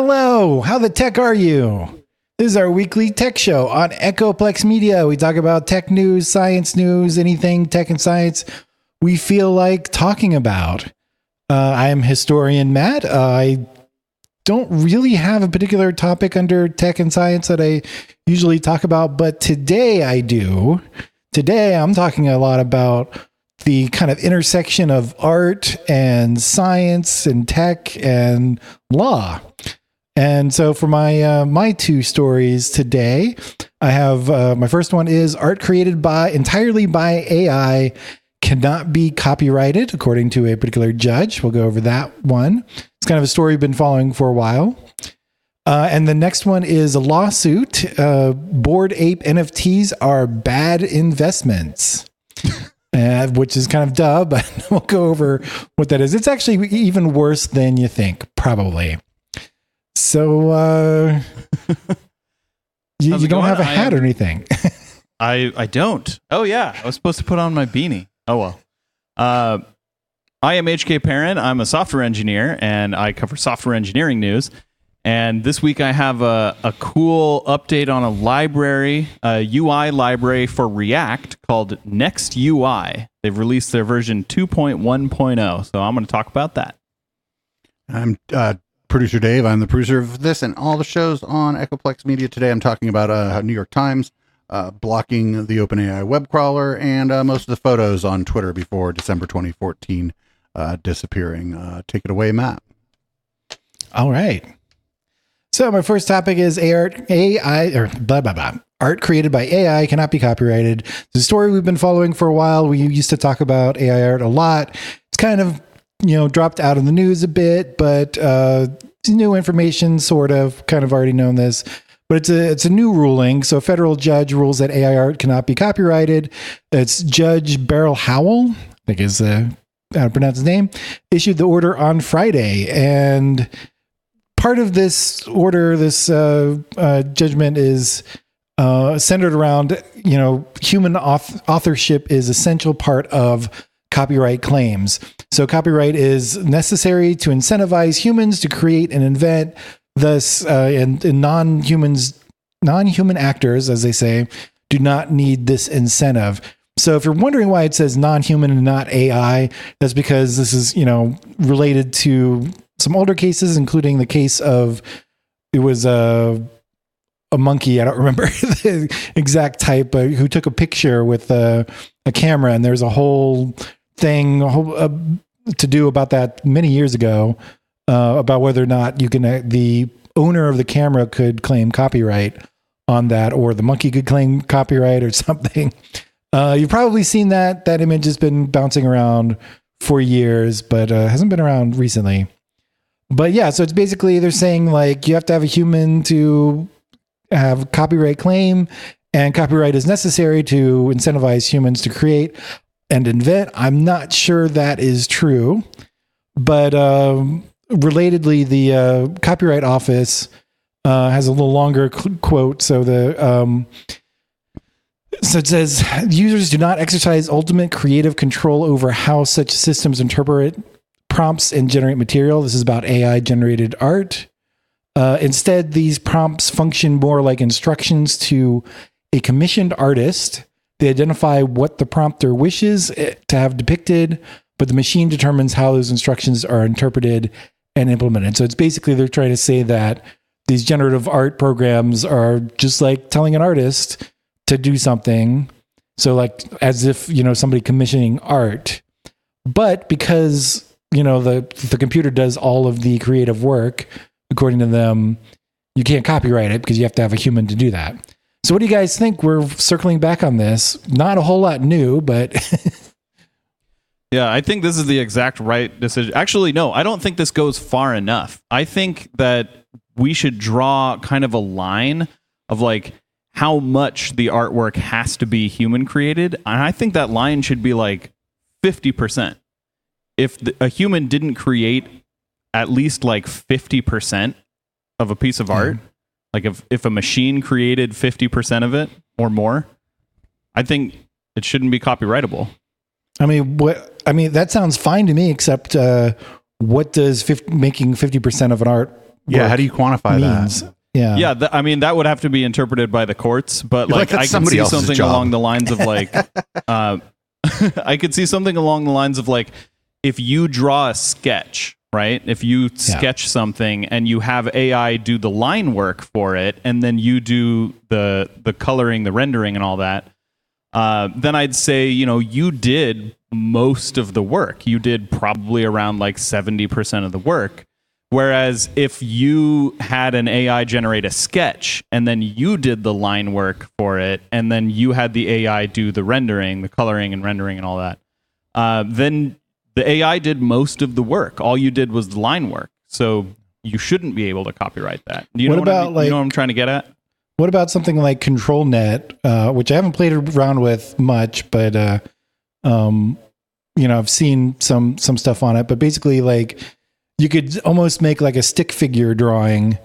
Hello, how the tech are you? This is our weekly tech show on Echoplex Media. We talk about tech news, science news, anything tech and science we feel like talking about. Uh, I am historian Matt. Uh, I don't really have a particular topic under tech and science that I usually talk about, but today I do. Today I'm talking a lot about the kind of intersection of art and science and tech and law. And so for my uh, my two stories today, I have uh, my first one is art created by entirely by AI cannot be copyrighted according to a particular judge. We'll go over that one. It's kind of a story we've been following for a while. Uh, and the next one is a lawsuit. Uh, Bored Ape NFTs are bad investments. Uh, which is kind of duh, but we'll go over what that is. It's actually even worse than you think, probably. So, uh, you, you don't have a hat or anything. I I don't. Oh yeah, I was supposed to put on my beanie. Oh well. Uh, I am HK Perrin. I'm a software engineer, and I cover software engineering news. And this week I have a, a cool update on a library, a UI library for React called Next UI. They've released their version 2.1.0. So I'm going to talk about that. I'm uh, producer Dave. I'm the producer of this and all the shows on Echoplex Media. Today I'm talking about uh, New York Times uh, blocking the OpenAI web crawler and uh, most of the photos on Twitter before December 2014 uh, disappearing. Uh, take it away, Matt. All right. So my first topic is art AI or blah blah blah. Art created by AI cannot be copyrighted. It's a story we've been following for a while. We used to talk about AI art a lot. It's kind of you know dropped out of the news a bit, but uh, new information, sort of, kind of already known this. But it's a it's a new ruling. So a federal judge rules that AI art cannot be copyrighted. It's Judge Beryl Howell, I think is uh, how to pronounce his name, issued the order on Friday, and part of this order, this uh, uh, judgment is uh, centered around you know human auth- authorship is essential part of copyright claims. So copyright is necessary to incentivize humans to create and invent. Thus, uh, and, and non-humans, non-human actors, as they say, do not need this incentive. So if you're wondering why it says non-human and not AI, that's because this is, you know, related to some older cases, including the case of it was a a monkey. I don't remember the exact type, but who took a picture with a, a camera, and there's a whole thing uh, to do about that many years ago uh, about whether or not you can uh, the owner of the camera could claim copyright on that, or the monkey could claim copyright or something. Uh, you've probably seen that. That image has been bouncing around for years, but uh, hasn't been around recently but yeah, so it's basically they're saying like you have to have a human to have copyright claim, and copyright is necessary to incentivize humans to create and invent. I'm not sure that is true, but um, relatedly, the uh, Copyright Office uh, has a little longer quote. So the um, so it says users do not exercise ultimate creative control over how such systems interpret prompts and generate material. This is about AI generated art. Uh, instead, these prompts function more like instructions to a commissioned artist. They identify what the prompter wishes eh, to have depicted, but the machine determines how those instructions are interpreted and implemented. So it's basically they're trying to say that these generative art programs are just like telling an artist to do something. So like as if, you know, somebody commissioning art. But because you know the the computer does all of the creative work according to them you can't copyright it because you have to have a human to do that so what do you guys think? We're circling back on this. Not a whole lot new but yeah i think this is the exact right decision. Actually no i don't think this goes far enough. I think that we should draw kind of a line of like how much the artwork has to be human created. And i think that line should be like 50% if the, a human didn't create at least like 50% of a piece of art, like if, if a machine created 50% of it or more, I think it shouldn't be copyrightable. I mean, what, I mean, that sounds fine to me, except, uh, what does 50, making 50% of an art Yeah, how do you quantify means. that? Yeah. yeah, th- I mean that would have to be interpreted by the courts, but You're like, like, I can see something job. along the lines of like, uh, I could see something along the lines of like, if you draw a sketch, right? If you sketch something and you have AI do the line work for it, and then you do the the coloring, the rendering, and all that, uh, then I'd say you know you did most of the work. You did probably around like seventy percent of the work. Whereas if you had an AI generate a sketch and then you did the line work for it, and then you had the AI do the rendering, the coloring and rendering and all that, uh, then the AI did most of the work. All you did was the line work. So you shouldn't be able to copyright that. Do you What know what I about, mean? like- you know what I'm trying to get at? What about something like ControlNet, uh, which I haven't played around with much, but uh, um, you know, I've seen some some stuff on it. But basically, like you could almost make like a stick figure drawing,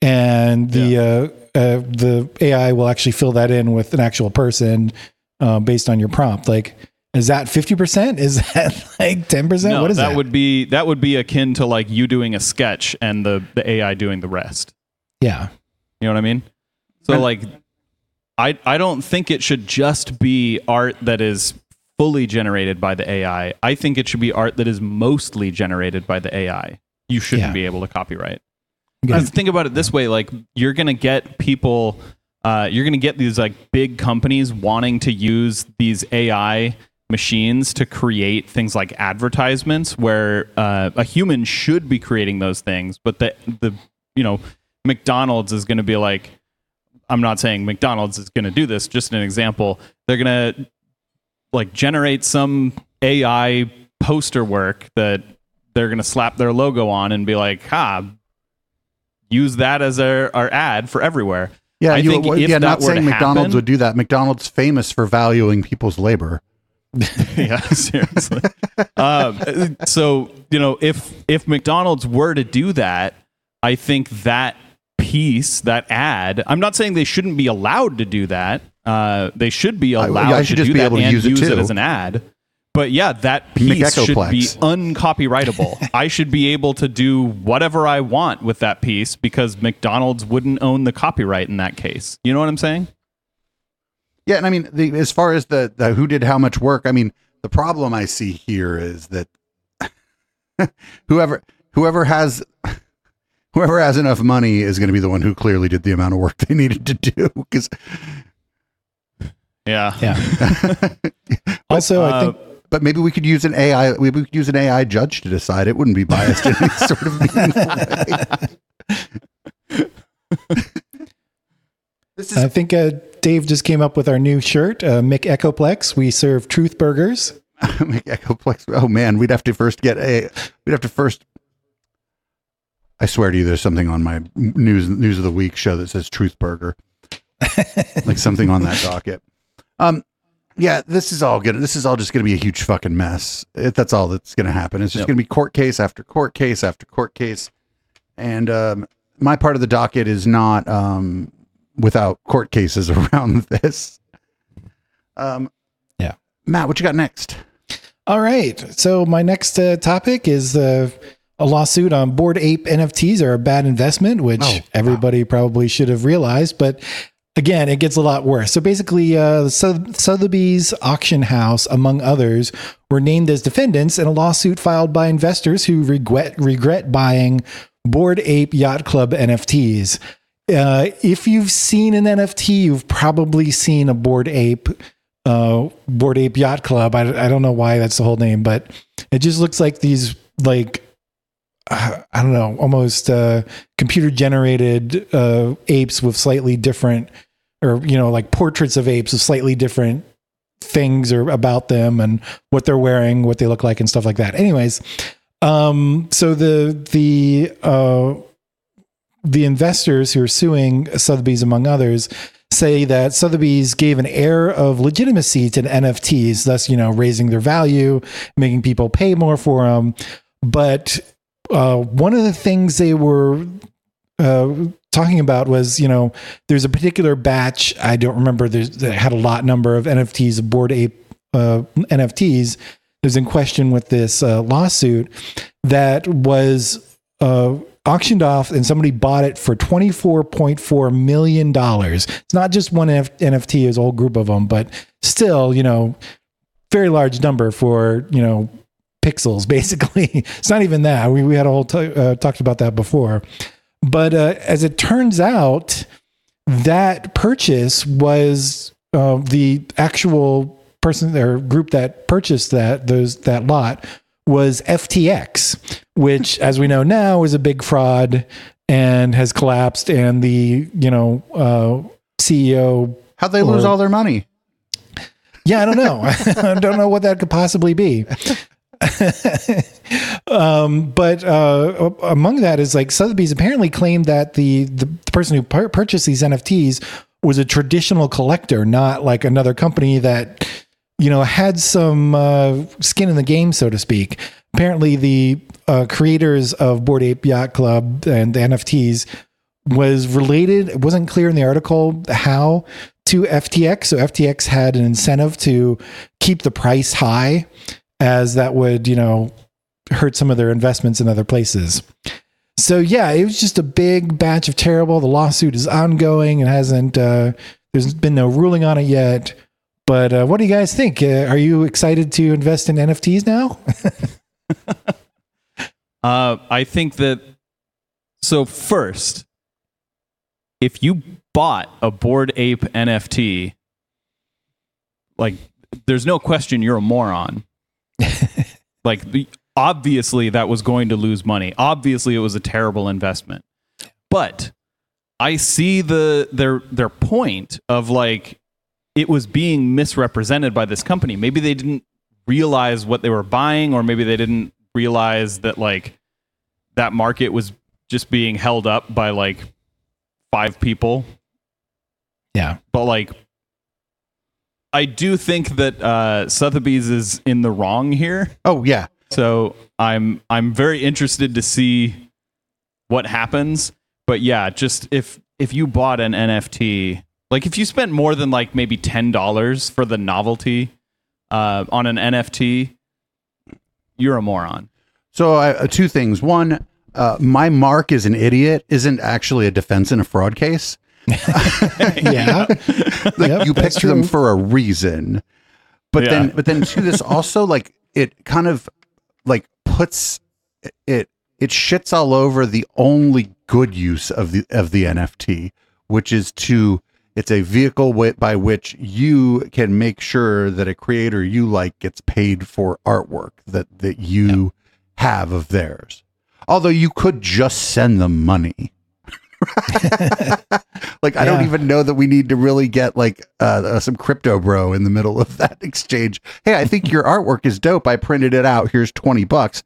and the uh, uh, the AI will actually fill that in with an actual person uh, based on your prompt. Like, is that fifty percent? Is that like ten percent? No, What is that, that? would be that would be akin to like you doing a sketch and the the AI doing the rest. yeah, You know what I mean? So like I I don't think it should just be art that is fully generated by the AI. I think it should be art that is mostly generated by the AI. You shouldn't Yeah. be able to copyright. Okay. Think about it this way: like you're gonna get people, uh, you're gonna get these like big companies wanting to use these AI machines to create things like advertisements, where uh, a human should be creating those things, but the the you know McDonald's is gonna be like, I'm not saying McDonald's is gonna do this. Just an example, they're gonna like generate some AI poster work that they're gonna slap their logo on and be like, ha, use that as our, our ad for everywhere. Yeah, I you, think yeah. Not saying to McDonald's happen- would do that. McDonald's famous for valuing people's labor. yeah, seriously. um, so you know, if if McDonald's were to do that, I think that piece, that ad. I'm not saying they shouldn't be allowed to do that. Uh, they should be allowed I should to do that able to and use it too. as an ad. But yeah, that piece should be uncopyrightable. I should be able to do whatever I want with that piece because McDonald's wouldn't own the copyright in that case. You know what I'm saying? Yeah, and I mean, the, as far as the, the who did how much work, I mean, the problem I see here is that whoever whoever has whoever has enough money is going to be the one who clearly did the amount of work they needed to do. Because Yeah. yeah. Also, I Uh, think but maybe we could use an AI. We we could use an AI judge to decide. It wouldn't be biased in any sort of meaningful way. this is I think uh, Dave just came up with our new shirt, uh, Mick Echoplex. We serve truth burgers. Make Echoplex. Oh man, we'd have to first get a. We'd have to first. I swear to you, there's something on my news news of the week show that says Truth Burger, like something on that docket. Um, yeah, this is all good. This is all just going to be a huge fucking mess. It, that's all that's going to happen. It's just Yep. going to be court case after court case after court case, and um, my part of the docket is not um, without court cases around this. Um, Yeah. Matt, what you got next? All right. So my next uh, topic is uh, a lawsuit on Bored Ape NFTs are a bad investment, which Oh, wow. everybody probably should have realized. But again, it gets a lot worse. So basically, uh, Sotheby's auction house, among others, were named as defendants in a lawsuit filed by investors who regret regret buying Bored Ape Yacht Club NFTs. Uh, if you've seen an NFT, you've probably seen a Bored Ape uh bored ape yacht club. I, I don't know why that's the whole name but it just looks like these like uh, i don't know almost uh computer generated uh apes with slightly different or you know like portraits of apes with slightly different things or about them and what they're wearing what they look like and stuff like that. Anyways um so the the uh the investors who are suing Sotheby's, among others, say that Sotheby's gave an air of legitimacy to NFTs, thus, you know, raising their value, making people pay more for them. But uh, one of the things they were uh, talking about was, you know, there's a particular batch, I don't remember, that had a lot number of NFTs, Bored Ape uh, NFTs, is in question with this uh, lawsuit that was uh, auctioned off and somebody bought it for $24.4 million. It's not just one F- NFT, it's a whole group of them, but still, you know, very large number for, you know, pixels basically. it's not even that. We, we had a whole t- uh, talked about that before. But uh, as it turns out, that purchase was uh, the actual person or group that purchased that those that lot was FTX, which, as we know now, is a big fraud and has collapsed. And the you know uh, CEO, How'd they lose all their money? yeah, I don't know, I don't know what that could possibly be. um, but uh, among that is like Sotheby's apparently claimed that the the, the person who pur- purchased these NFTs was a traditional collector, not like another company that you know had some uh, skin in the game, so to speak. Apparently, the uh, creators of Bored Ape Yacht Club and the NFTs was related. It wasn't clear in the article how to FTX. So FTX had an incentive to keep the price high, as that would you know hurt some of their investments in other places. So yeah, it was just a big batch of terrible. The lawsuit is ongoing and hasn't. Uh, there's been no ruling on it yet. But uh, what do you guys think? Uh, are you excited to invest in NFTs now? Uh, I think that. So first, if you bought a bored ape NFT, like, there's no question you're a moron. like, obviously, that was going to lose money. Obviously, it was a terrible investment. But I see the their their point of like it was being misrepresented by this company. Maybe they didn't realize what they were buying, or maybe they didn't realize that like that market was just being held up by like five people. Yeah. But like I do think that uh Sotheby's is in the wrong here. Oh yeah, So I'm I'm very interested to see what happens. But yeah, just if if you bought an NFT, like if you spent more than like maybe ten dollars for the novelty uh, on an NFT, you're a moron. So uh, two things. One, uh, my mark is an idiot isn't actually a defense in a fraud case. yeah. Like Yep, you that's picked them for a reason. But Yeah. then, but then to this also like it kind of like puts it it shits all over the only good use of the of the NFT, which is to it's a vehicle by which you can make sure that a creator you like gets paid for artwork that that you have of theirs. Although you could just send them money. like I don't even know that we need to really get like uh, uh, some crypto bro in the middle of that exchange. Hey, I think your artwork is dope. I printed it out. Here's twenty bucks.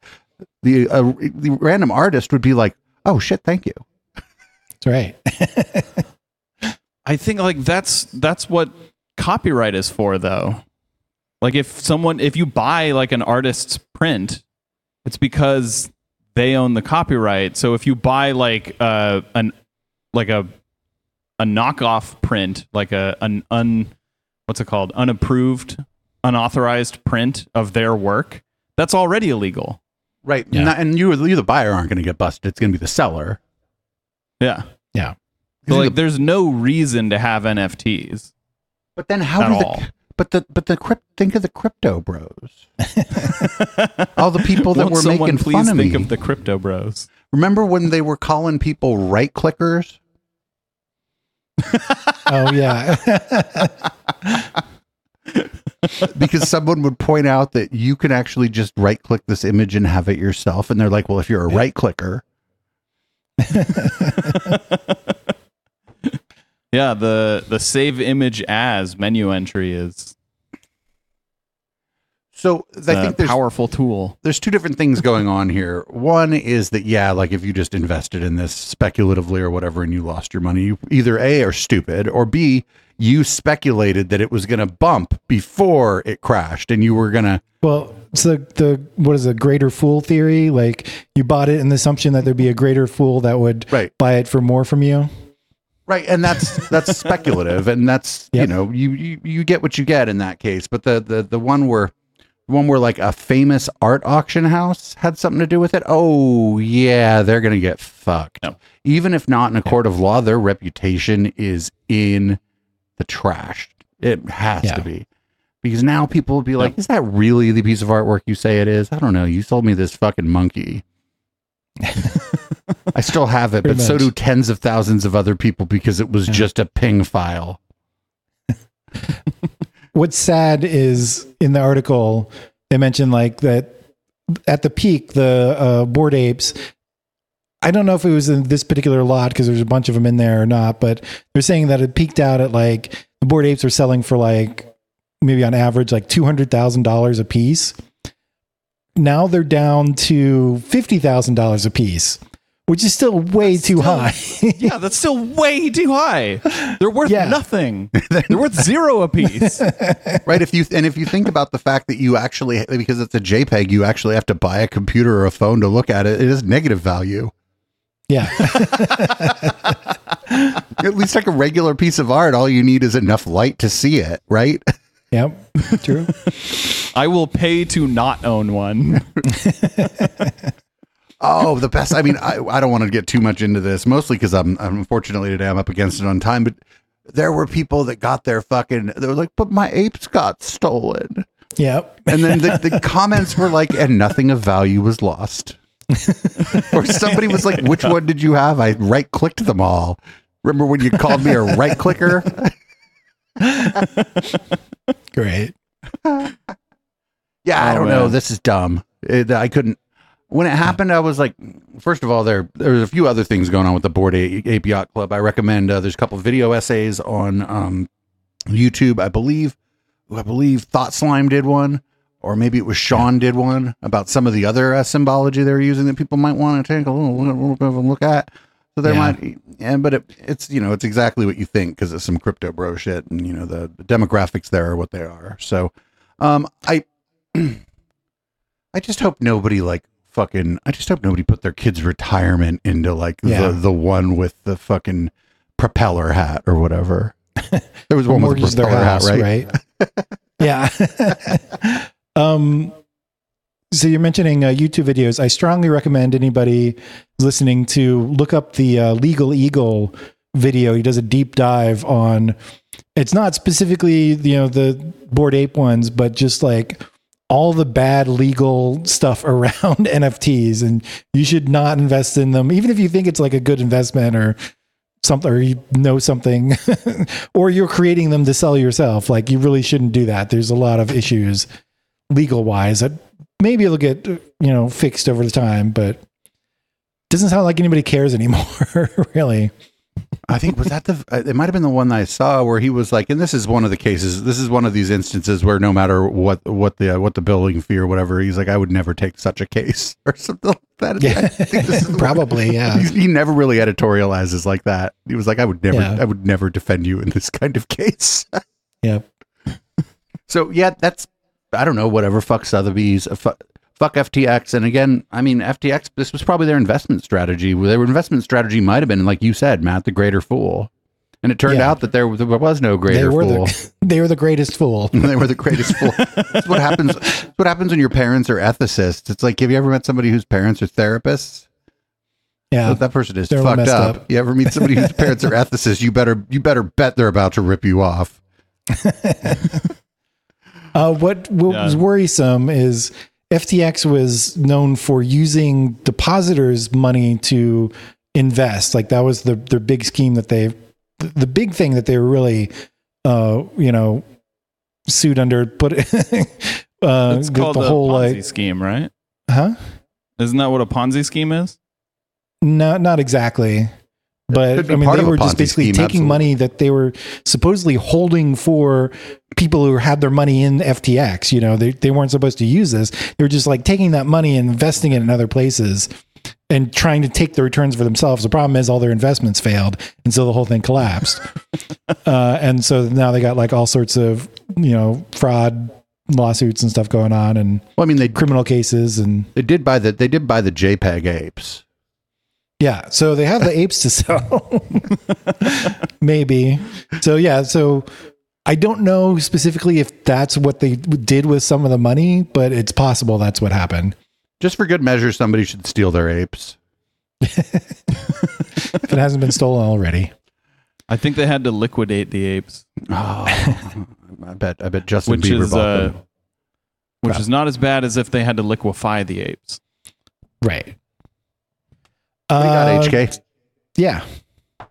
The uh, the random artist would be like, "Oh shit, thank you." That's right. I think like that's that's what copyright is for though. Like if someone if you buy like an artist's print, it's because they own the copyright. So if you buy like uh an like a a knockoff print, like a an un what's it called? unapproved, unauthorized print of their work, that's already illegal. Right. Yeah. Not- and you, you, the buyer, aren't going to get busted. It's going to be the seller. Yeah. Yeah. So like there's no reason to have NFTs. But then how At do the all. but the but the crypt think of the crypto bros, all the people that Won't were someone making please fun of think me. of the crypto bros. Remember when they were calling people right clickers? Oh yeah. because someone would point out that you can actually just right click this image and have it yourself. And they're like, well, if you're a right clicker, Yeah, the the save image as menu entry is so I think there's powerful tool. there's two different things going on here. One is that yeah, like if you just invested in this speculatively or whatever and you lost your money, you either A are stupid or B you speculated that it was going to bump before it crashed and you were going to well, so the, the what is a greater fool theory? Like you bought it in the assumption that there'd be a greater fool that would Right. buy it for more from you. Right, and that's that's speculative, and that's you know you, you you get what you get in that case. But the the the one where one where like a famous art auction house had something to do with it. Oh yeah, they're gonna get fucked. No. Even if not in a court of law, their reputation is in the trash. It has Yeah. to be. Because now people will be like, is that really the piece of artwork you say it is? I don't know. You sold me this fucking monkey. I still have it, but so do tens of thousands of other people because it was just a PNG file. What's sad is in the article they mentioned like that at the peak the uh, bored apes. I don't know if it was in this particular lot because there's a bunch of them in there or not, but they're saying that it peaked out at like the bored apes are selling for like maybe on average like two hundred thousand dollars a piece. Now they're down to fifty thousand dollars a piece, which is still way too still- high. Yeah, that's still way too high. They're worth Yeah. nothing. They're worth zero a piece. right if you and if you think about the fact that you actually because it's a jpeg you actually have to buy a computer or a phone to look at it it is negative value yeah. at least like a regular piece of art all you need is enough light to see it right yep. True. I will pay to not own one. Oh the best. I mean i, I don't want to get too much into this mostly because I'm, I'm unfortunately today i'm up against it on time but there were people that got their fucking they were like but my apes got stolen. Yep. and then the, the comments were like and nothing of value was lost. Or somebody was like which one did you have? I right clicked them all. Remember when you called me a right clicker Great. yeah i Oh, don't know. this is dumb. It- i couldn't when it happened i was like first of all there there's a few other things going on with the bored A- ape yacht club i recommend uh, there's a couple video essays on um, youtube i believe i believe Thought Slime did one or maybe it was Shaun did one about some of the other uh, symbology they're using that people might want to take a little, little, little bit of a look at. So there Yeah. might, and but it, it's you know it's exactly what you think because it's some crypto bro shit, and you know the, the demographics there are what they are. So, um, I, I just hope nobody like fucking. I just hope nobody put their kids' retirement into like Yeah. the the one with the fucking propeller hat or whatever. There was one with their propeller hat, right? right? yeah. um, so you're mentioning uh, YouTube videos. I strongly recommend anybody listening to look up the uh, LegalEagle video. He does a deep dive on. It's not specifically you know the bored ape ones, but just like all the bad legal stuff around NFTs, and you should not invest in them, even if you think it's like a good investment or something or you know something or you're creating them to sell yourself. Like you really shouldn't do that. There's a lot of issues legal wise that maybe it'll get you know fixed over the time but doesn't sound like anybody cares anymore really I think was that the uh, it might have been the one that I saw where he was like, and this is one of the cases. This is one of these instances where no matter what what the uh, what the building fee or whatever, he's like, I would never take such a case or something like that. yeah I think this is the- probably yeah He never really editorializes like that. He was like, I would never, Yeah. I would never defend you in this kind of case. yeah. So yeah, that's I don't know, whatever. Fuck Sotheby's, uh, fuck, fuck FTX, and again, I mean FTX. This was probably their investment strategy. Their investment strategy might have been like you said, Matt, the greater fool. And it turned Yeah. out that there, there was no they greater were fool. the they were the greatest fool they were the greatest fool. That's what happens. That's what happens when your parents are ethicists. It's like, have you ever met somebody whose parents are therapists? yeah Well, that person is fucked up. up. You ever meet somebody whose parents are ethicists? You better you better bet they're about to rip you off. Uh, what what Yeah. was worrisome is FTX was known for using depositors' money to invest. Like that was the their big scheme that they, the, big thing that they were really, uh, you know, sued under. Put uh, It's the, called the whole Ponzi like, scheme, right? huh? Isn't that what a Ponzi scheme is? No, not exactly. But I mean, they were just basically scheme, taking absolutely. money that they were supposedly holding for people who had their money in FTX. You know, they, they weren't supposed to use this. They were just like taking that money and investing it in other places and trying to take the returns for themselves. The problem is all their investments failed. And so the whole thing collapsed. uh, and so now they got like all sorts of, you know, fraud lawsuits and stuff going on and Well, I mean, they criminal cases and they did buy the they did buy the JPEG apes. Yeah, so they have the apes to sell. Maybe. So yeah, so I don't know specifically if that's what they did with some of the money, but it's possible that's what happened. Just for good measure, somebody should steal their apes. if it hasn't been stolen already. I think they had to liquidate the apes, Oh, I bet. I bet Justin which Bieber is bought uh, them. which is not as bad as if they had to liquefy the apes. Right. What do you got, Uh, HK? Yeah.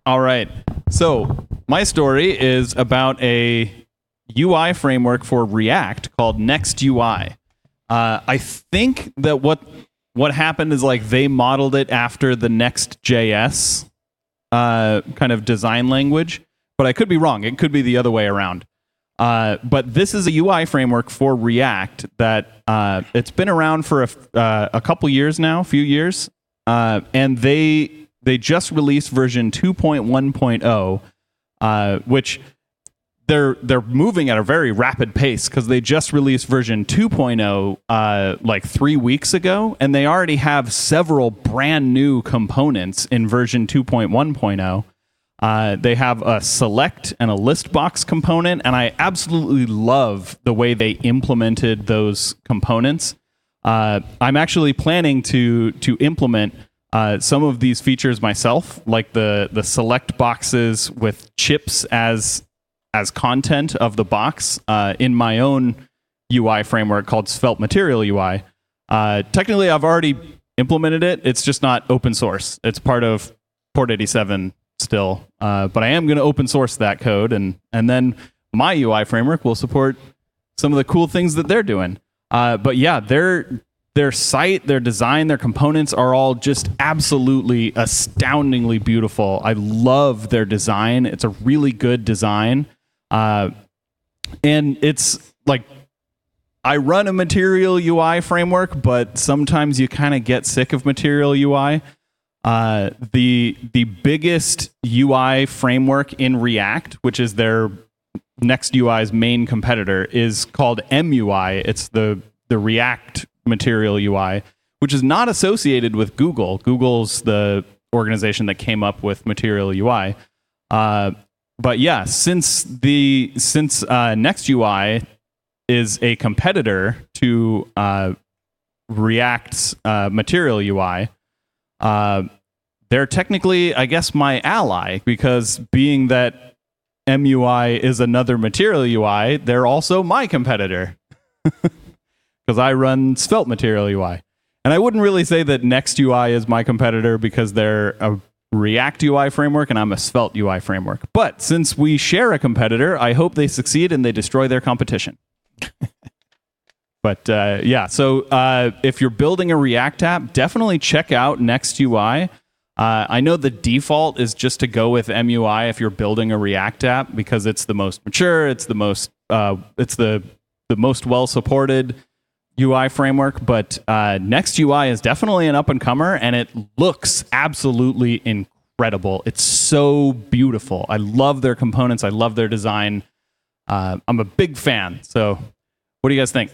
All right. So my story is about a UI framework for React called Next UI. Uh, I think that what what happened is like they modeled it after the Next.js uh, kind of design language, but I could be wrong. It could be the other way around. Uh, but this is a UI framework for React that uh, it's been around for a, f- uh, a couple years now, a few years, uh, and they they just released version 2.1.0, uh, which they're they're moving at a very rapid pace because they just released version 2.0 uh, like three weeks ago, and they already have several brand new components in version 2.1.0. Uh, they have a select and a list box component, and I absolutely love the way they implemented those components. Uh, I'm actually planning to to implement uh, some of these features myself, like the the select boxes with chips as as content of the box uh, in my own UI framework called Svelte Material UI. Uh, technically, I've already implemented it. It's just not open source. It's part of Port87 still, uh, but I am going to open source that code, and and then my UI framework will support some of the cool things that they're doing. Uh, but yeah, their their site, their design, their components are all just absolutely astoundingly beautiful. I love their design. It's a really good design. Uh, and it's like I run a Material UI framework, but sometimes you kind of get sick of Material UI. Uh, the the biggest UI framework in React, which is their Next UI's main competitor, is called MUI. It's the the React Material UI, which is not associated with Google. Google's the organization that came up with Material UI. Uh, but yeah, since the since uh, Next UI is a competitor to uh, React's uh, Material UI, uh, they're technically, I guess, my ally because being that MUI is another Material UI, they're also my competitor because I run Svelte Material UI. And I wouldn't really say that Next UI is my competitor because they're a React UI framework and I'm a Svelte UI framework. But since we share a competitor, I hope they succeed and they destroy their competition. but uh, yeah, so uh, if you're building a React app, definitely check out Next UI. Uh, I know the default is just to go with MUI if you're building a React app because it's the most mature, it's the most, uh, it's the the most well supported UI framework. But uh, Next UI is definitely an up and comer, and it looks absolutely incredible. It's so beautiful. I love their components. I love their design. Uh, I'm a big fan. So, what do you guys think?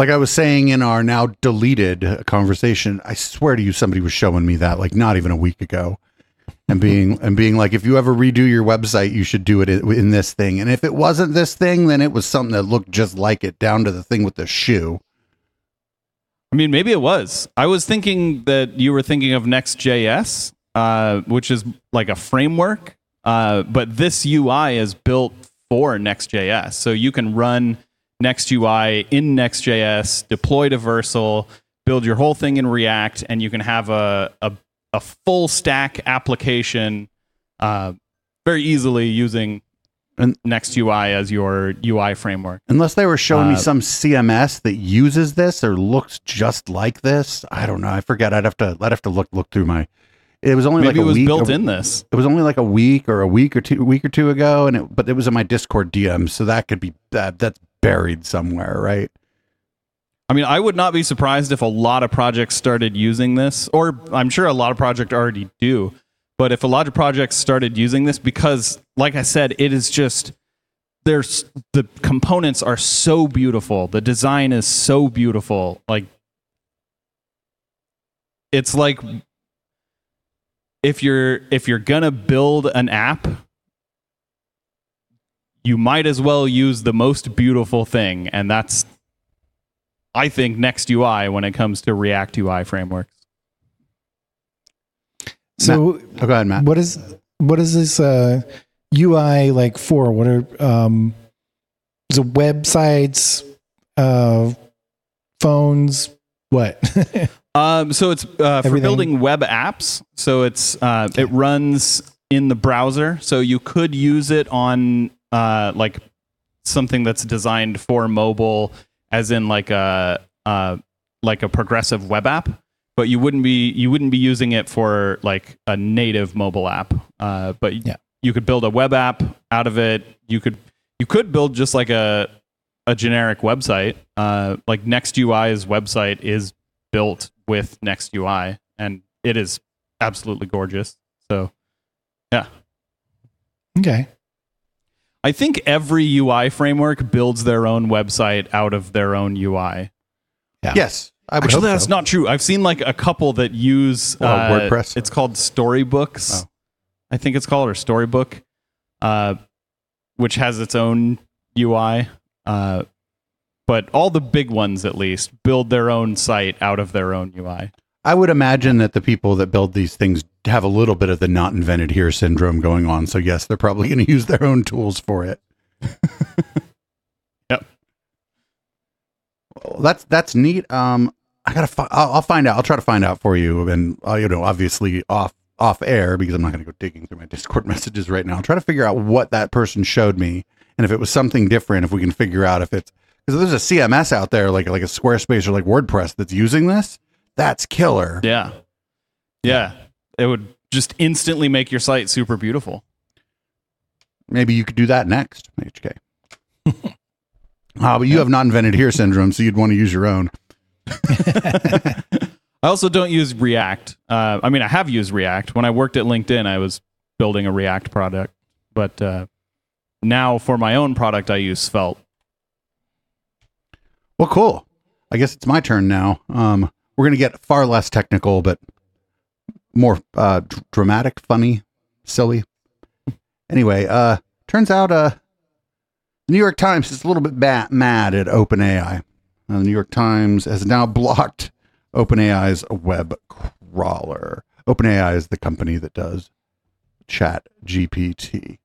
Like I was saying in our now deleted conversation, I swear to you, somebody was showing me that like not even a week ago, and being and being like, if you ever redo your website, you should do it in, this thing. And if it wasn't this thing, then it was something that looked just like it, down to the thing with the shoe. I mean, maybe it was. I was thinking that you were thinking of Next.js, uh, which is like a framework, uh, but this UI is built for Next.js. So you can run Next UI in Next.js, deploy to Vercel, build your whole thing in React, and you can have a, a, a full stack application uh, very easily using And- Next UI as your UI framework. Unless they were showing me Uh, some CMS that uses this or looks just like this, I don't know. I forget. I'd have to. I'd have to look look through my. It was only Maybe like a it was week. built a- in this. It was only like a week or a week or two week or two ago, and it, but it was in my Discord DM, so that could be that that's buried somewhere, right? I mean, I would not be surprised if a lot of projects started using this, or I'm sure a lot of projects already do. But if a lot of projects started using this, because like I said, it is just there's the components are so beautiful, the design is so beautiful. Like it's like if you're if you're gonna build an app, you might as well use the most beautiful thing, and that's I think Next UI when it comes to React UI frameworks. So Oh, go ahead, Matt. what is what is this uh, UI like for? What are um, is it websites, uh, phones? What? Um, so it's uh, for building web apps. So it's uh, it runs in the browser. So you could use it on uh, like something that's designed for mobile, as in like a uh, like a progressive web app. But you wouldn't be you wouldn't be using it for like a native mobile app. Uh, but Yeah. you could build a web app out of it. You could you could build just like a a generic website. Uh, like NextUI's website is built with Next UI, and it is absolutely gorgeous. So, yeah. okay. I think every UI framework builds their own website out of their own UI. yes, I would Actually, that's so. not true. I've seen like a couple that use Oh, uh, WordPress? It's called Storybooks. Oh. I think it's called or Storybook, uh, which has its own UI. Uh, but all the big ones, at least, build their own site out of their own UI. I would imagine that the people that build these things have a little bit of the not invented here syndrome going on. So yes, they're probably going to use their own tools for it. Yep. Well, that's that's neat. Um, I gotta. Fi- I'll, I'll find out. I'll try to find out for you, and uh, you know, obviously off off air because I'm not going to go digging through my Discord messages right now. I'll try to figure out what that person showed me, and if it was something different, if we can figure out if it's because there's a CMS out there like like a Squarespace or like WordPress that's using this. That's killer. Yeah. Yeah. It would just instantly make your site super beautiful. Maybe you could do that next, HK. Ah, but you have not invented here syndrome, so you'd want to use your own. I also don't use React. Uh, I mean, I have used React. When I worked at LinkedIn, I was building a React product. But uh, now for my own product, I use Svelte. Well, cool. I guess it's my turn now. Um, we're going to get far less technical, but more uh, dr- dramatic, funny, silly. Anyway, uh, turns out uh, the New York Times is a little bit ba- mad at OpenAI. The New York Times has now blocked OpenAI's web crawler. OpenAI is the company that does Chat GPT.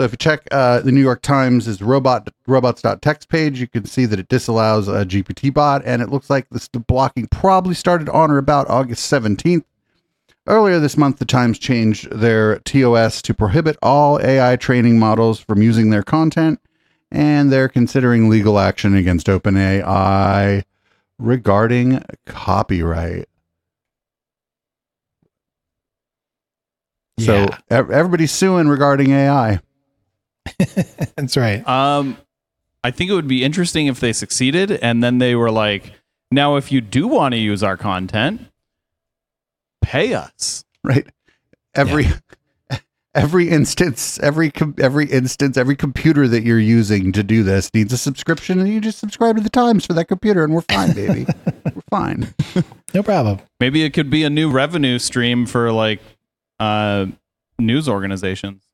So if you check uh, the New York Times' robot robots.text page, you can see that it disallows a GPTBot, and it looks like this blocking probably started on or about August 17th. Earlier this month, the Times changed their TOS to prohibit all AI training models from using their content, and they're considering legal action against OpenAI regarding copyright. So Yeah. ev- everybody's suing regarding AI. That's right. Um, I think it would be interesting if they succeeded and then they were like, now, if you do want to use our content, pay us. right every every instance every com- every instance every computer that you're using to do this needs a subscription and you just subscribe to the times for that computer and we're fine baby we're fine No problem. Maybe it could be a new revenue stream for like uh, news organizations.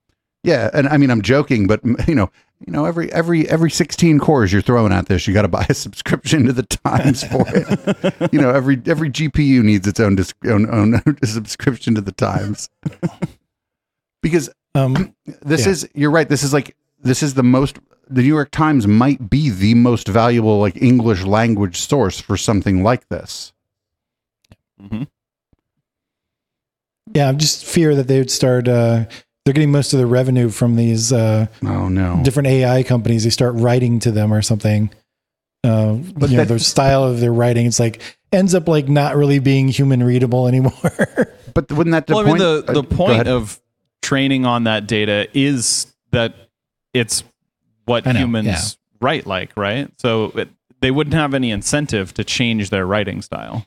Yeah and i mean i'm joking but you know you know every every every 16 cores you're throwing at this you got to buy a subscription to the times for it you know every every gpu needs its own dis- own, own subscription to the times because Um, this Yeah. is you're right this is like this is the most the new york times might be the most valuable like english language source for something like this hmm yeah, I just fear that they would start. Uh, they're getting most of the revenue from these uh, oh no different AI companies. They start writing to them or something. Uh, But you know, their style of their writing, it's like ends up like not really being human readable anymore. but wouldn't that the well, point I mean, the, uh, the go point of training on that data is that it's what know, humans yeah. write like, right? So it, they wouldn't have any incentive to change their writing style.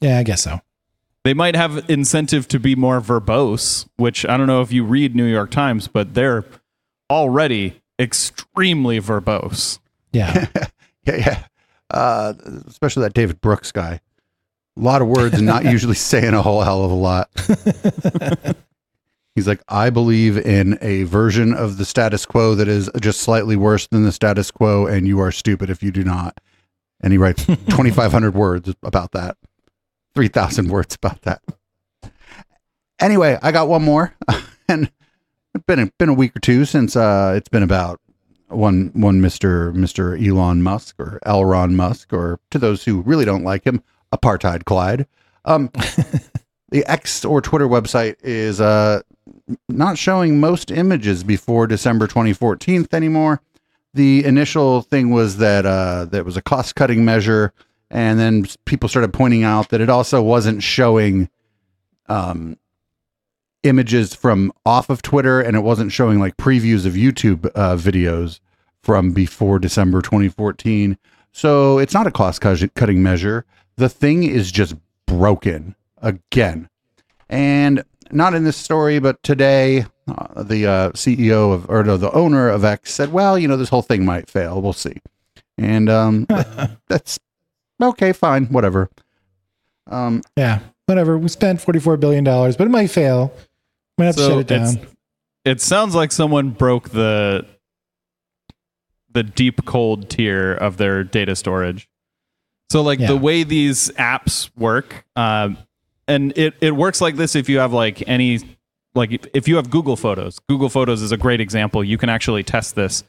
yeah, I guess so. They might have incentive to be more verbose, which I don't know if you read New York Times, but they're already extremely verbose. Yeah, yeah yeah. Uh especially that david brooks guy. A lot of words and not usually saying a whole hell of a lot. He's like, I believe in a version of the status quo that is just slightly worse than the status quo, and you are stupid if you do not. And he writes 2,500 words about that, 3,000 words about that. Anyway, I got one more, and it's been a, been a week or two since uh, it's been about one one Mister Mister Elon Musk or Elron Musk, or to those who really don't like him, apartheid Clyde. Um, the X or Twitter website is uh, not showing most images before December 2014 anymore. The initial thing was that uh, that was a cost cutting measure, and then people started pointing out that it also wasn't showing um, images from off of Twitter, and it wasn't showing like previews of YouTube uh, videos from before December 2014. So it's not a cost cutting measure. The thing is just broken again. And not in this story, but today, uh, the uh, CEO of, or no, the owner of X said, well, you know, this whole thing might fail. We'll see. And um, that's okay, fine, whatever. Um, yeah, whatever. We spent $44 billion, but it might fail. Might have so to shut it down. It sounds like someone broke the the deep cold tier of their data storage. So like yeah. the way these apps work, uh, and it, it works like this if you have like any like if you have Google Photos. Google Photos is a great example. You can actually test this.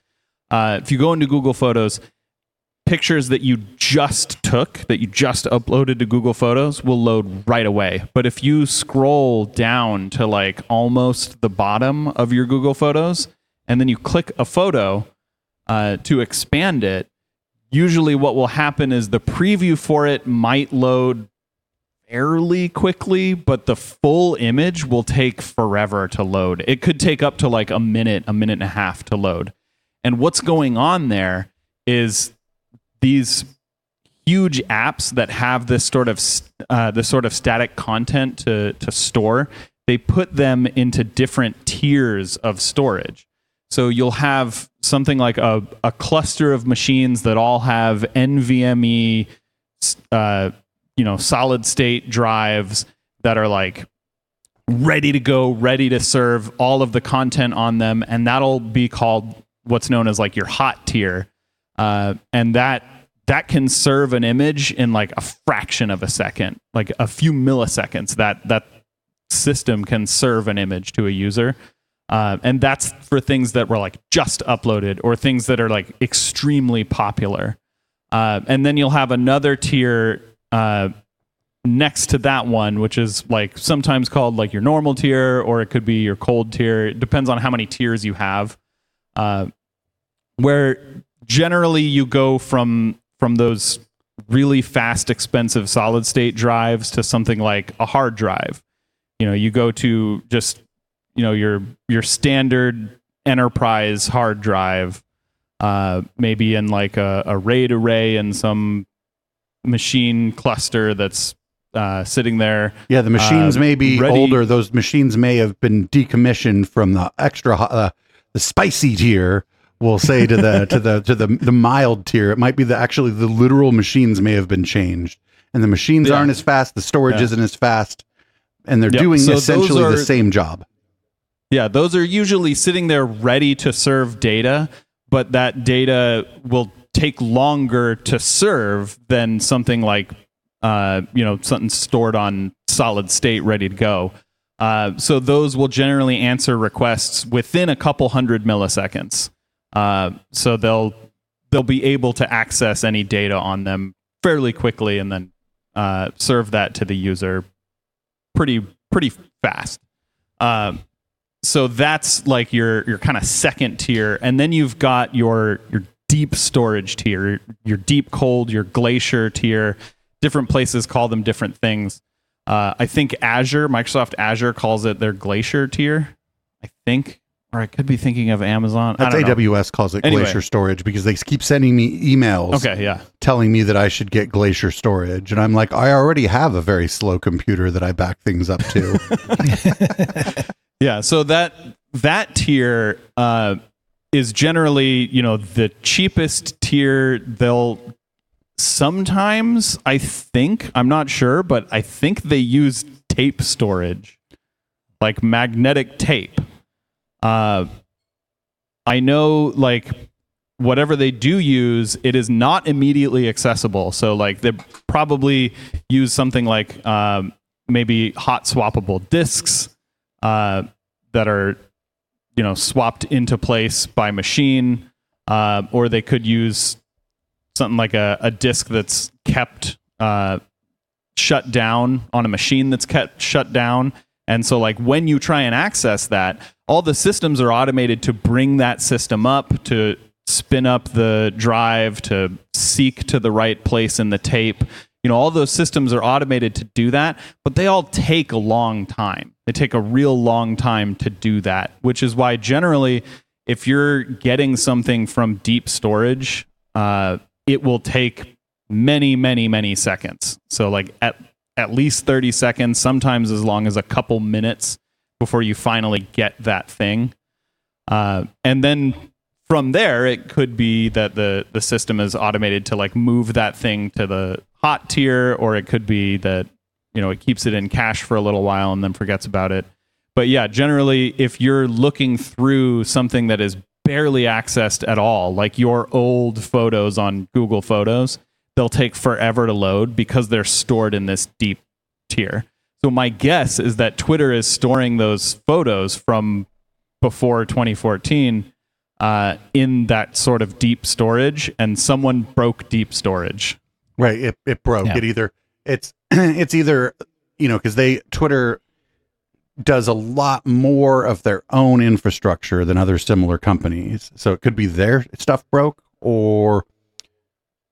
Uh, if you go into Google Photos, pictures that you just took, that you just uploaded to Google Photos, will load right away. But if you scroll down to like almost the bottom of your Google Photos, and then you click a photo uh, to expand it, usually what will happen is the preview for it might load fairly quickly, but the full image will take forever to load. It could take up to like a minute, a minute and a half to load. And what's going on there is these huge apps that have this sort of uh, this sort of static content to to store. They put them into different tiers of storage. So you'll have something like a, a cluster of machines that all have NVMe uh, you know solid state drives that are like ready to go, ready to serve all of the content on them, and that'll be called what's known as like your hot tier, uh, and that that can serve an image in like a fraction of a second, like a few milliseconds. That that system can serve an image to a user. Uh, and that's for things that were like just uploaded or things that are like extremely popular. Uh, and then you'll have another tier uh, next to that one, which is like sometimes called like your normal tier, or it could be your cold tier. It depends on how many tiers you have. Uh, where generally you go from from those really fast, expensive solid state drives to something like a hard drive. You know, you go to just you know your your standard enterprise hard drive, uh, maybe in like a, a RAID array and some machine cluster that's uh, sitting there. Yeah, the machines uh, may be ready. older. Those machines may have been decommissioned from the extra, uh, the spicy tier. We'll say to the to the to the the mild tier. It might be the actually the literal machines may have been changed, and the machines yeah. aren't as fast. The storage yeah. isn't as fast, and they're yep. doing so essentially are, the same job. Yeah, those are usually sitting there ready to serve data, but that data will take longer to serve than something like uh, you know something stored on solid state ready to go. Uh, so those will generally answer requests within a couple hundred milliseconds. Uh, so they'll they'll be able to access any data on them fairly quickly and then uh, serve that to the user pretty pretty fast. Uh, so that's like your your kind of second tier, and then you've got your your deep storage tier, your deep cold, your glacier tier. Different places call them different things. Uh, I think Azure, Microsoft Azure calls it their glacier tier. I think, or I could be thinking of Amazon. That's AWS know. calls it anyway. glacier storage because they keep sending me emails. Okay, yeah, telling me that I should get glacier storage, and I'm like, I already have a very slow computer that I back things up to. yeah, so that that tier uh, is generally you know the cheapest tier they'll sometimes i think i'm not sure but i think they use tape storage like magnetic tape. Uh, I know like whatever they do use, it is not immediately accessible. So like they probably use something like um, maybe hot swappable disks uh, that are you know swapped into place by machine, uh, or they could use something like a, a disk that's kept uh, shut down on a machine that's kept shut down. And so, like, when you try and access that, all the systems are automated to bring that system up, to spin up the drive, to seek to the right place in the tape. You know, all those systems are automated to do that, but they all take a long time. They take a real long time to do that, which is why generally, if you're getting something from deep storage, uh, it will take many, many, many seconds. So like at at least 30 seconds, sometimes as long as a couple minutes before you finally get that thing. Uh, and then from there, it could be that the the system is automated to like move that thing to the hot tier, or it could be that you know it keeps it in cache for a little while and then forgets about it. But yeah, generally, if you're looking through something that is barely accessed at all, like your old photos on Google Photos, they'll take forever to load because they're stored in this deep tier. So my guess is that Twitter is storing those photos from before 2014 uh, in that sort of deep storage, and someone broke deep storage. Right. It it broke. Yeah. It either it's it's either you know because they Twitter does a lot more of their own infrastructure than other similar companies. So it could be their stuff broke or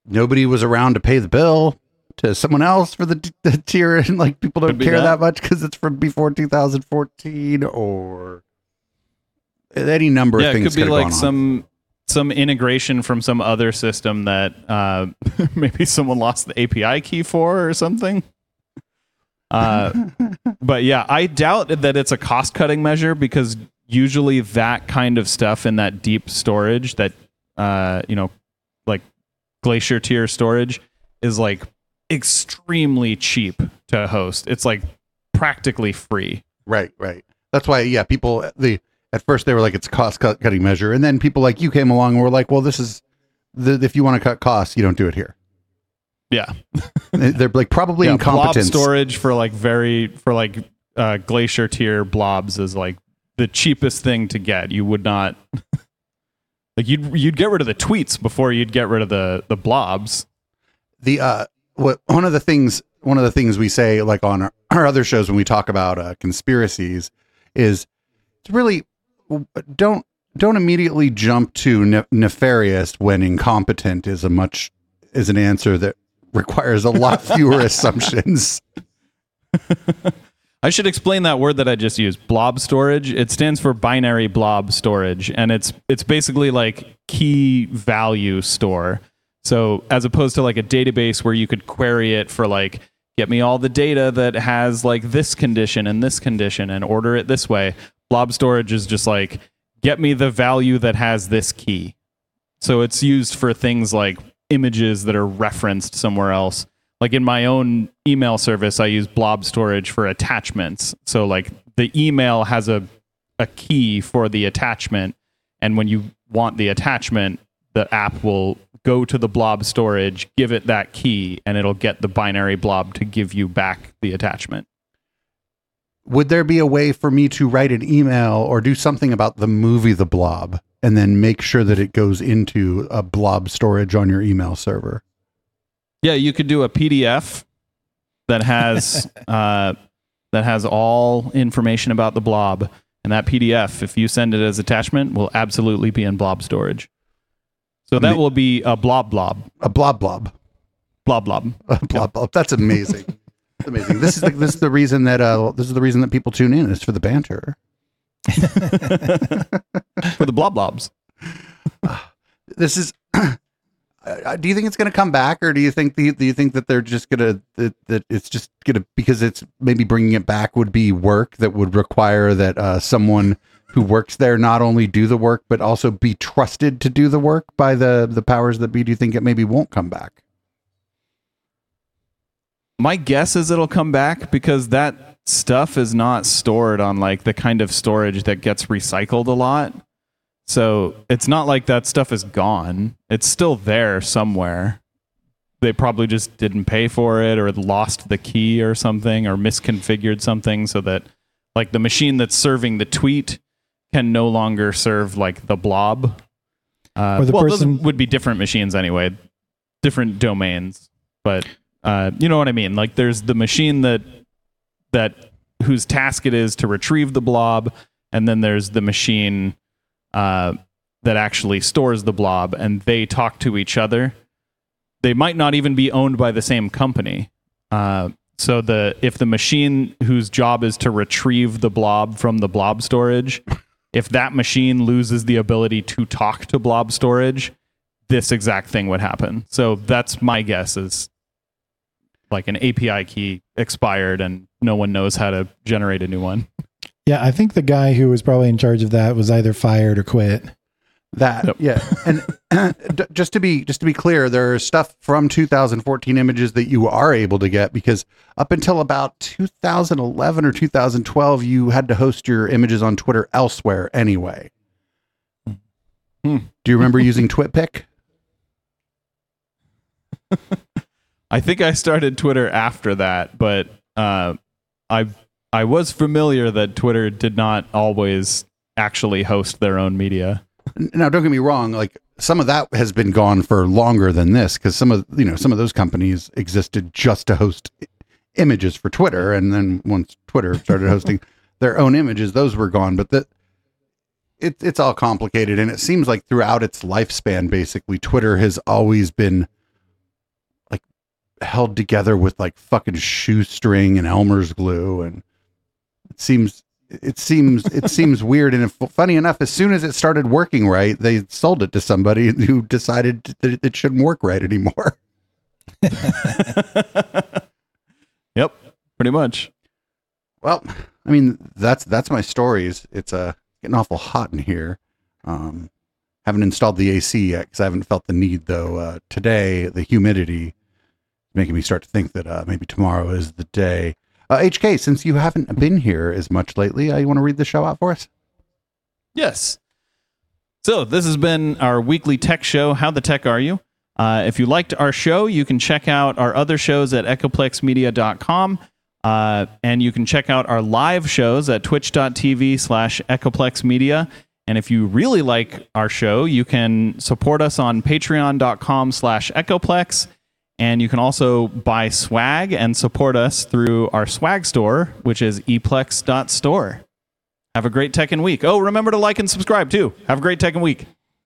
nobody was around to pay the bill to someone else for the, the tier and like people don't care that. that, much because it's from before 2014 or any number yeah, of it things could be like some some integration from some other system that uh, maybe someone lost the API key for or something. Uh, but yeah, I doubt that it's a cost cutting measure because usually that kind of stuff in that deep storage, that uh, you know, like glacier tier storage, is like extremely cheap to host. It's like practically free. Right, right. That's why, yeah, people the at first they were like it's a cost cut, cutting measure, and then people like you came along and were like, well, this is the if you want to cut costs, you don't do it here. Yeah, They're like probably yeah, blob storage for like very for like uh, glacier tier blobs is like the cheapest thing to get. You would not like you'd you'd get rid of the tweets before you'd get rid of the the blobs. the uh what one of the things one of the things we say like on our, our other shows when we talk about uh, conspiracies is it's really don't don't immediately jump to ne- nefarious when incompetent is a much is an answer that requires a lot fewer assumptions I should explain that word that I just used, blob storage. It stands for binary blob storage, and it's it's basically like key value store. So as opposed to like a database where you could query it for like get me all the data that has like this condition and this condition and order it this way. Blob storage is just like get me the value that has this key. So it's used for things like images that are referenced somewhere else. Like in my own email service, I use blob storage for attachments. So like the email has a a key for the attachment, and when you want the attachment, the app will go to the blob storage, give it that key, and it'll get the binary blob to give you back the attachment. would there be a way for me to write an email or do something about the movie the blob and then make sure that it goes into a blob storage on your email server Yeah, you could do a PDF that has uh, that has all information about the blob, and that PDF, if you send it as attachment, will absolutely be in blob storage. So that will be a blob blob. A blob blob. Blob blob. a blob blob. That's amazing. That's amazing. This is the, this is the reason that uh this is the reason that people tune in. Is for the banter. For the blob blobs. this is uh, do you think it's going to come back or do you think the, do you think that they're just going to that, that it's just going to because it's maybe bringing it back would be work that would require that uh, someone who works there not only do the work but also be trusted to do the work by the the powers that be do you think it maybe won't come back My guess is it'll come back because that stuff is not stored on like the kind of storage that gets recycled a lot. So it's not like that stuff is gone. It's still there somewhere. They probably just didn't pay for it or lost the key or something or misconfigured something so that like the machine that's serving the tweet can no longer serve like the blob. Uh, Or the well, those person- would be different machines anyway, different domains. But uh, you know what I mean? Like there's the machine that that whose task it is to retrieve the blob, and then there's the machine uh, that actually stores the blob, and they talk to each other. They might not even be owned by the same company. Uh, so the if the machine whose job is to retrieve the blob from the blob storage, if that machine loses the ability to talk to blob storage, this exact thing would happen. So that's my guess is like an API key expired and no one knows how to generate a new one. Yeah, I think the guy who was probably in charge of that was either fired or quit. That Yep. yeah, and d- just to be just to be clear, there's stuff from 2014 images that you are able to get because up until about 2011 or 2012, you had to host your images on Twitter elsewhere anyway. Hmm. Do you remember using TwitPic? I think I started Twitter after that, but uh, I I was familiar that Twitter did not always actually host their own media. Now, don't get me wrong. Like some of that has been gone for longer than this because some of you know some of those companies existed just to host images for Twitter, and then once Twitter started hosting their own images, those were gone. But that it, it's all complicated, and it seems like throughout its lifespan, basically, Twitter has always been like held together with like fucking shoestring and Elmer's glue, and it seems it seems it seems weird. And if, funny enough as soon as it started working right they sold it to somebody who decided that it- shouldn't work right anymore. Yep, pretty much. well i mean that's that's my stories it's uh getting awful hot in here. Um haven't installed the ac yet because i haven't felt the need though. Uh today the humidity is making me start to think that uh maybe tomorrow is the day uh hk since you haven't been here as much lately uh, you want to read the show out for us Yes. So this has been our weekly tech show. How the tech are you? Uh, if you liked our show, you can check out our other shows at echoplexmedia.com. Uh, and you can check out our live shows at twitch.tv slash echoplexmedia. And if you really like our show, you can support us on patreon.com slash echoplex. And you can also buy swag and support us through our swag store, which is eplex.store. Have a great and week. Oh, remember to like and subscribe too. Have a great and week.